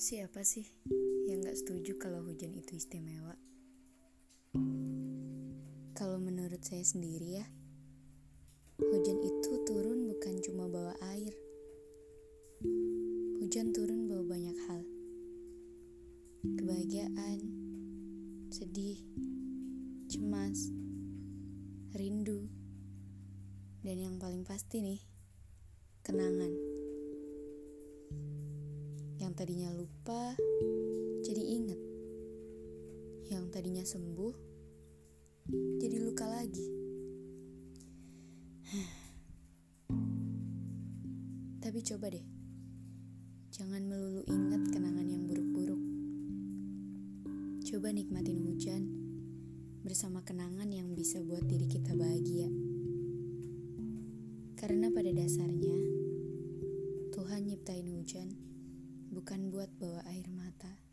Siapa sih yang gak setuju kalau hujan itu istimewa? Kalau menurut saya sendiri ya, hujan itu turun bukan cuma bawa air. Hujan turun bawa banyak hal. Kebahagiaan, sedih, cemas, rindu, dan yang paling pasti nih, kenangan. Tadinya lupa, jadi ingat. Yang tadinya sembuh, jadi luka lagi. Tapi coba deh, jangan melulu ingat kenangan yang buruk-buruk. Coba nikmatin hujan bersama kenangan yang bisa buat diri kita bahagia. Karena pada dasarnya, Tuhan nyiptain hujan bukan buat bawa air mata.